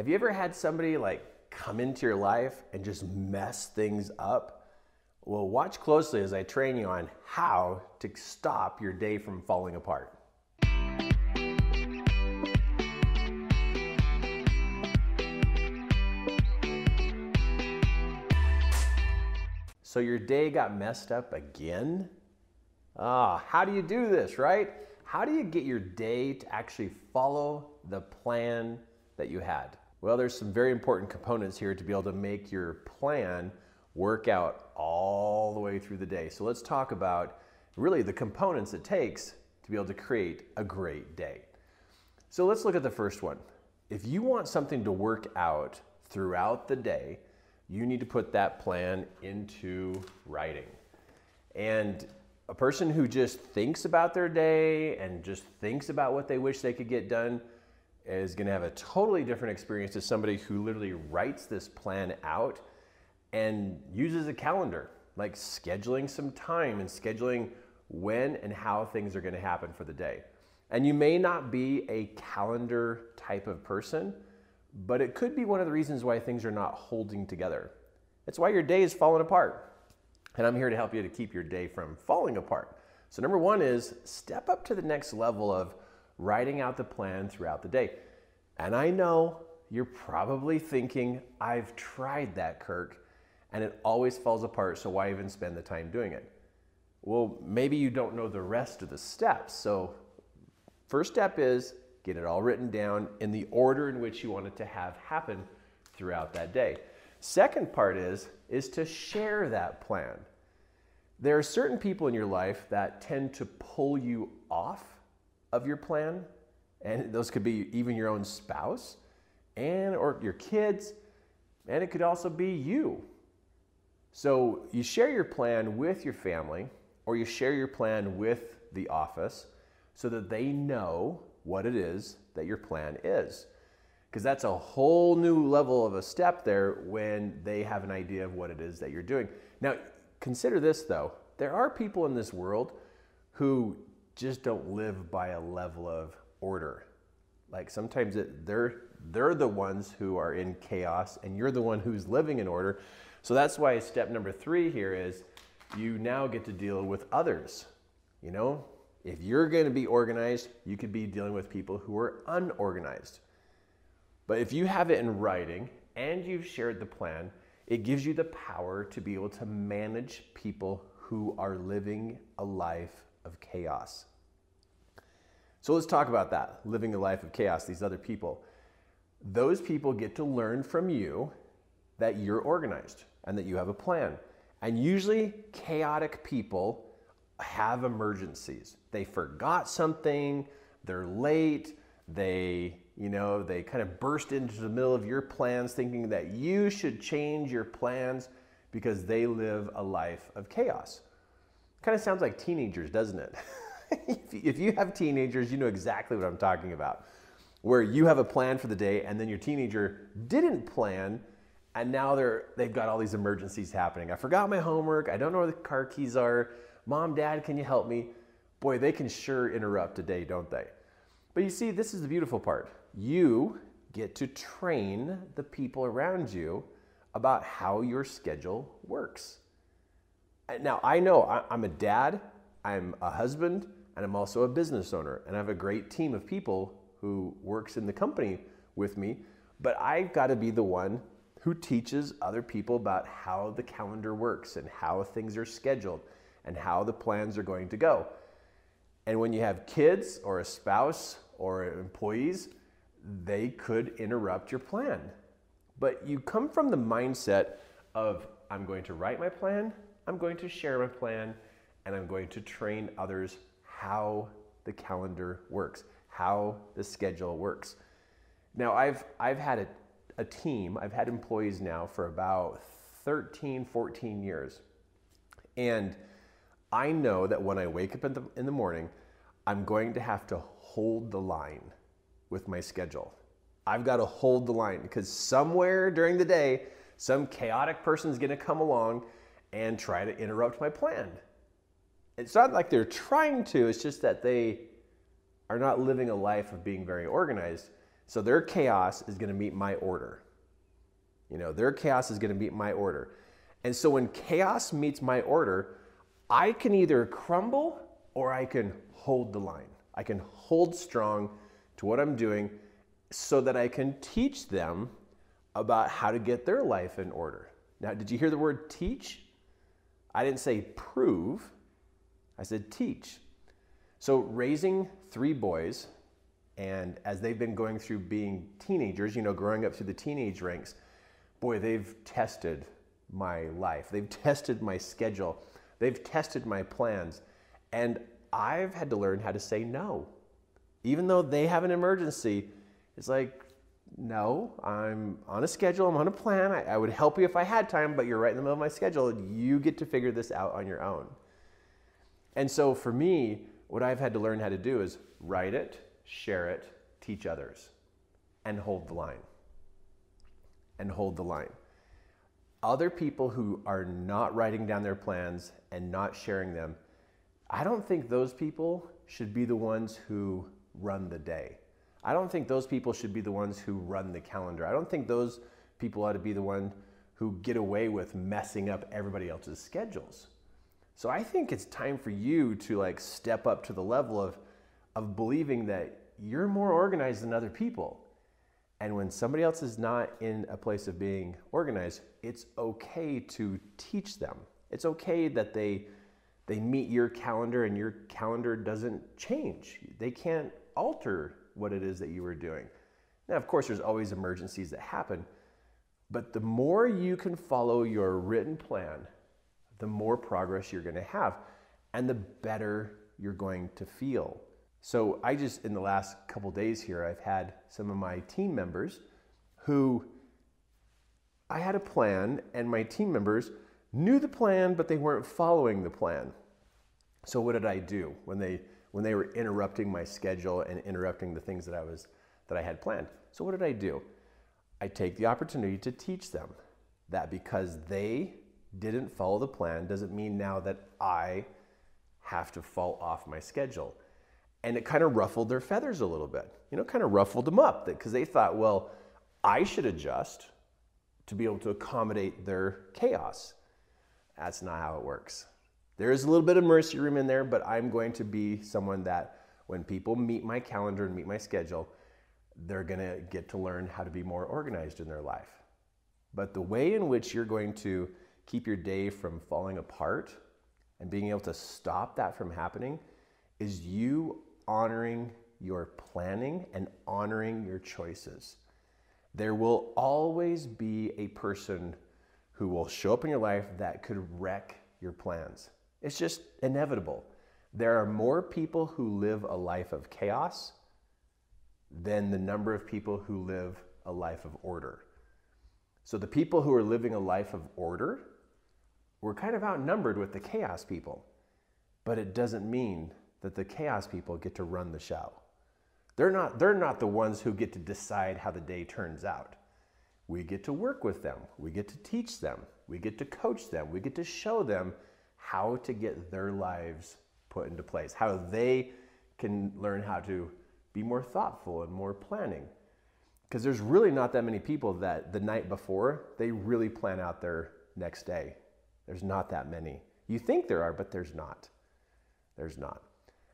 Have you ever had somebody like come into your life and just mess things up? Well, watch closely as I train you on how to stop your day from falling apart. So your day got messed up again? Ah, how do you do this, right? How do you get your day to actually follow the plan that you had? Well, there's some very important components here to be able to make your plan work out all the way through the day. So let's talk about really the components it takes to be able to create a great day. So let's look at the first one. If you want something to work out throughout the day, you need to put that plan into writing. And a person who just thinks about their day and just thinks about what they wish they could get done is going to have a totally different experience to somebody who literally writes this plan out and uses a calendar, like scheduling some time and scheduling when and how things are going to happen for the day. And you may not be a calendar type of person, but it could be one of the reasons why things are not holding together. It's why your day is falling apart. And I'm here to help you to keep your day from falling apart. So, number one is step up to the next level of writing out the plan throughout the day. And I know you're probably thinking, I've tried that, Kirk, and it always falls apart, so why even spend the time doing it? Well, maybe you don't know the rest of the steps. So, first step is get it all written down in the order in which you want it to have happen throughout that day. Second part is is to share that plan. There are certain people in your life that tend to pull you off of your plan, and those could be even your own spouse and or your kids, and it could also be you. So you share your plan with your family or you share your plan with the office so that they know what it is that your plan is. Because that's a whole new level of a step there when they have an idea of what it is that you're doing. Now, consider this though there are people in this world who just don't live by a level of order. Like sometimes it, they're, they're the ones who are in chaos and you're the one who's living in order. So that's why step number three here is you now get to deal with others. You know, if you're going to be organized, you could be dealing with people who are unorganized. But if you have it in writing and you've shared the plan, it gives you the power to be able to manage people who are living a life of chaos. So let's talk about that living a life of chaos, these other people. Those people get to learn from you that you're organized and that you have a plan. And usually, chaotic people have emergencies. They forgot something, they're late, they you know, they kind of burst into the middle of your plans thinking that you should change your plans because they live a life of chaos. Kind of sounds like teenagers, doesn't it? if you have teenagers, you know exactly what I'm talking about. Where you have a plan for the day and then your teenager didn't plan and now they're they've got all these emergencies happening. I forgot my homework, I don't know where the car keys are. Mom, dad, can you help me? Boy, they can sure interrupt a day, don't they? But you see, this is the beautiful part. You get to train the people around you about how your schedule works. Now, I know I'm a dad, I'm a husband, and I'm also a business owner, and I have a great team of people who works in the company with me, but I've got to be the one who teaches other people about how the calendar works and how things are scheduled and how the plans are going to go. And when you have kids or a spouse or employees, they could interrupt your plan. But you come from the mindset of I'm going to write my plan, I'm going to share my plan, and I'm going to train others how the calendar works, how the schedule works. Now, I've, I've had a, a team, I've had employees now for about 13, 14 years. And I know that when I wake up in the, in the morning, I'm going to have to hold the line with my schedule. I've got to hold the line because somewhere during the day, some chaotic person is going to come along and try to interrupt my plan. It's not like they're trying to, it's just that they are not living a life of being very organized. So their chaos is going to meet my order. You know, their chaos is going to meet my order. And so when chaos meets my order, I can either crumble or I can hold the line. I can hold strong to what I'm doing so that I can teach them about how to get their life in order. Now, did you hear the word teach? I didn't say prove, I said teach. So, raising three boys, and as they've been going through being teenagers, you know, growing up through the teenage ranks, boy, they've tested my life. They've tested my schedule. They've tested my plans. And I've had to learn how to say no. Even though they have an emergency, it's like, no, I'm on a schedule, I'm on a plan. I, I, would help you if I had time, but you're right in the middle of my schedule. You get to figure this out on your own. And so for me, what I've had to learn how to do is write it, share it, teach others, and hold the line. And hold the line. Other people who are not writing down their plans and not sharing them, I don't think those people should be the ones who run the day. I don't think those people should be the ones who run the calendar. I don't think those people ought to be the one who get away with messing up everybody else's schedules. So I think it's time for you to like step up to the level of of believing that you're more organized than other people. And when somebody else is not in a place of being organized, it's okay to teach them. It's okay that they they meet your calendar and your calendar doesn't change. They can't alter what it is that you were doing. Now, of course, there's always emergencies that happen, but the more you can follow your written plan, the more progress you're going to have and the better you're going to feel. So, I just, in the last couple days here, I've had some of my team members who I had a plan, and my team members knew the plan, but they weren't following the plan. So, what did I do when they when they were interrupting my schedule and interrupting the things that I was that I had planned. So what did I do? I take the opportunity to teach them that because they didn't follow the plan doesn't mean now that I have to fall off my schedule. And it kind of ruffled their feathers a little bit. You know, kind of ruffled them up because they thought, well, I should adjust to be able to accommodate their chaos. That's not how it works. There is a little bit of mercy room in there, but I'm going to be someone that when people meet my calendar and meet my schedule, they're going to get to learn how to be more organized in their life. But the way in which you're going to keep your day from falling apart and being able to stop that from happening is you honoring your planning and honoring your choices. There will always be a person who will show up in your life that could wreck your plans. It's just inevitable. There are more people who live a life of chaos than the number of people who live a life of order. So the people who are living a life of order were kind of outnumbered with the chaos people. But it doesn't mean that the chaos people get to run the show. They're not, they're not the ones who get to decide how the day turns out. We get to work with them. We get to teach them. We get to coach them. We get to show them how to get their lives put into place, how they can learn how to be more thoughtful and more planning. Because there's really not that many people that the night before they really plan out their next day. There's not that many. You think there are, but there's not. There's not.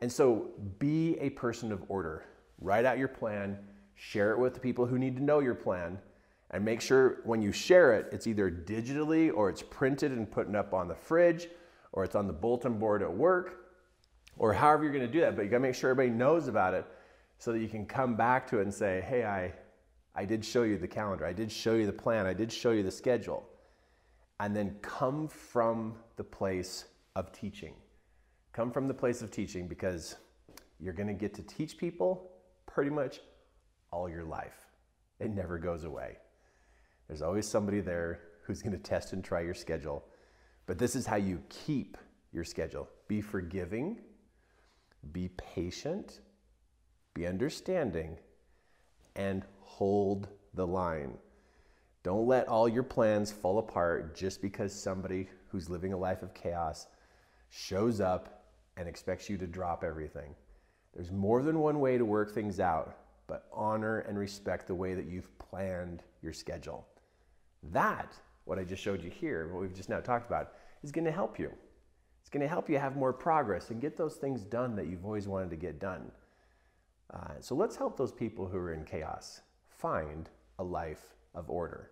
And so be a person of order. Write out your plan, share it with the people who need to know your plan, and make sure when you share it, it's either digitally or it's printed and put up on the fridge or it's on the bulletin board at work, or however you're going to do that. But you got to make sure everybody knows about it so that you can come back to it and say, hey, I, I did show you the calendar, I did show you the plan, I did show you the schedule. And then come from the place of teaching. Come from the place of teaching because you're going to get to teach people pretty much all your life. It never goes away. There's always somebody there who's going to test and try your schedule but this is how you keep your schedule be forgiving, be patient, be understanding, and hold the line. Don't let all your plans fall apart just because somebody who's living a life of chaos shows up and expects you to drop everything. There's more than one way to work things out, but honor and respect the way that you've planned your schedule. That, what I just showed you here, what we've just now talked about, is going to help you. It's going to help you have more progress and get those things done that you've always wanted to get done. Uh, so let's help those people who are in chaos find a life of order.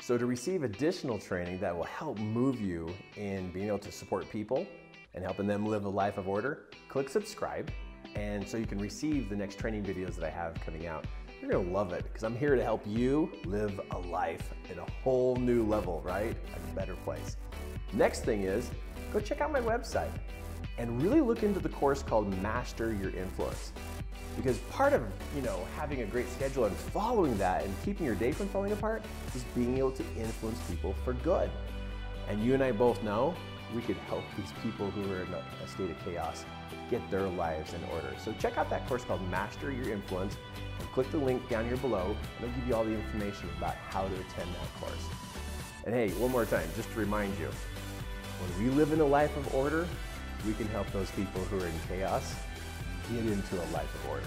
So, to receive additional training that will help move you in being able to support people and helping them live a life of order, click subscribe. And so you can receive the next training videos that I have coming out. You're gonna love it because I'm here to help you live a life at a whole new level, right? A better place. Next thing is go check out my website and really look into the course called Master Your Influence. Because part of, you know, having a great schedule and following that and keeping your day from falling apart is being able to influence people for good. And you and I both know we could help these people who are in a state of chaos get their lives in order. So check out that course called Master Your Influence and click the link down here below and it'll give you all the information about how to attend that course. And hey, one more time, just to remind you, when we live in a life of order, we can help those people who are in chaos get into a life of order.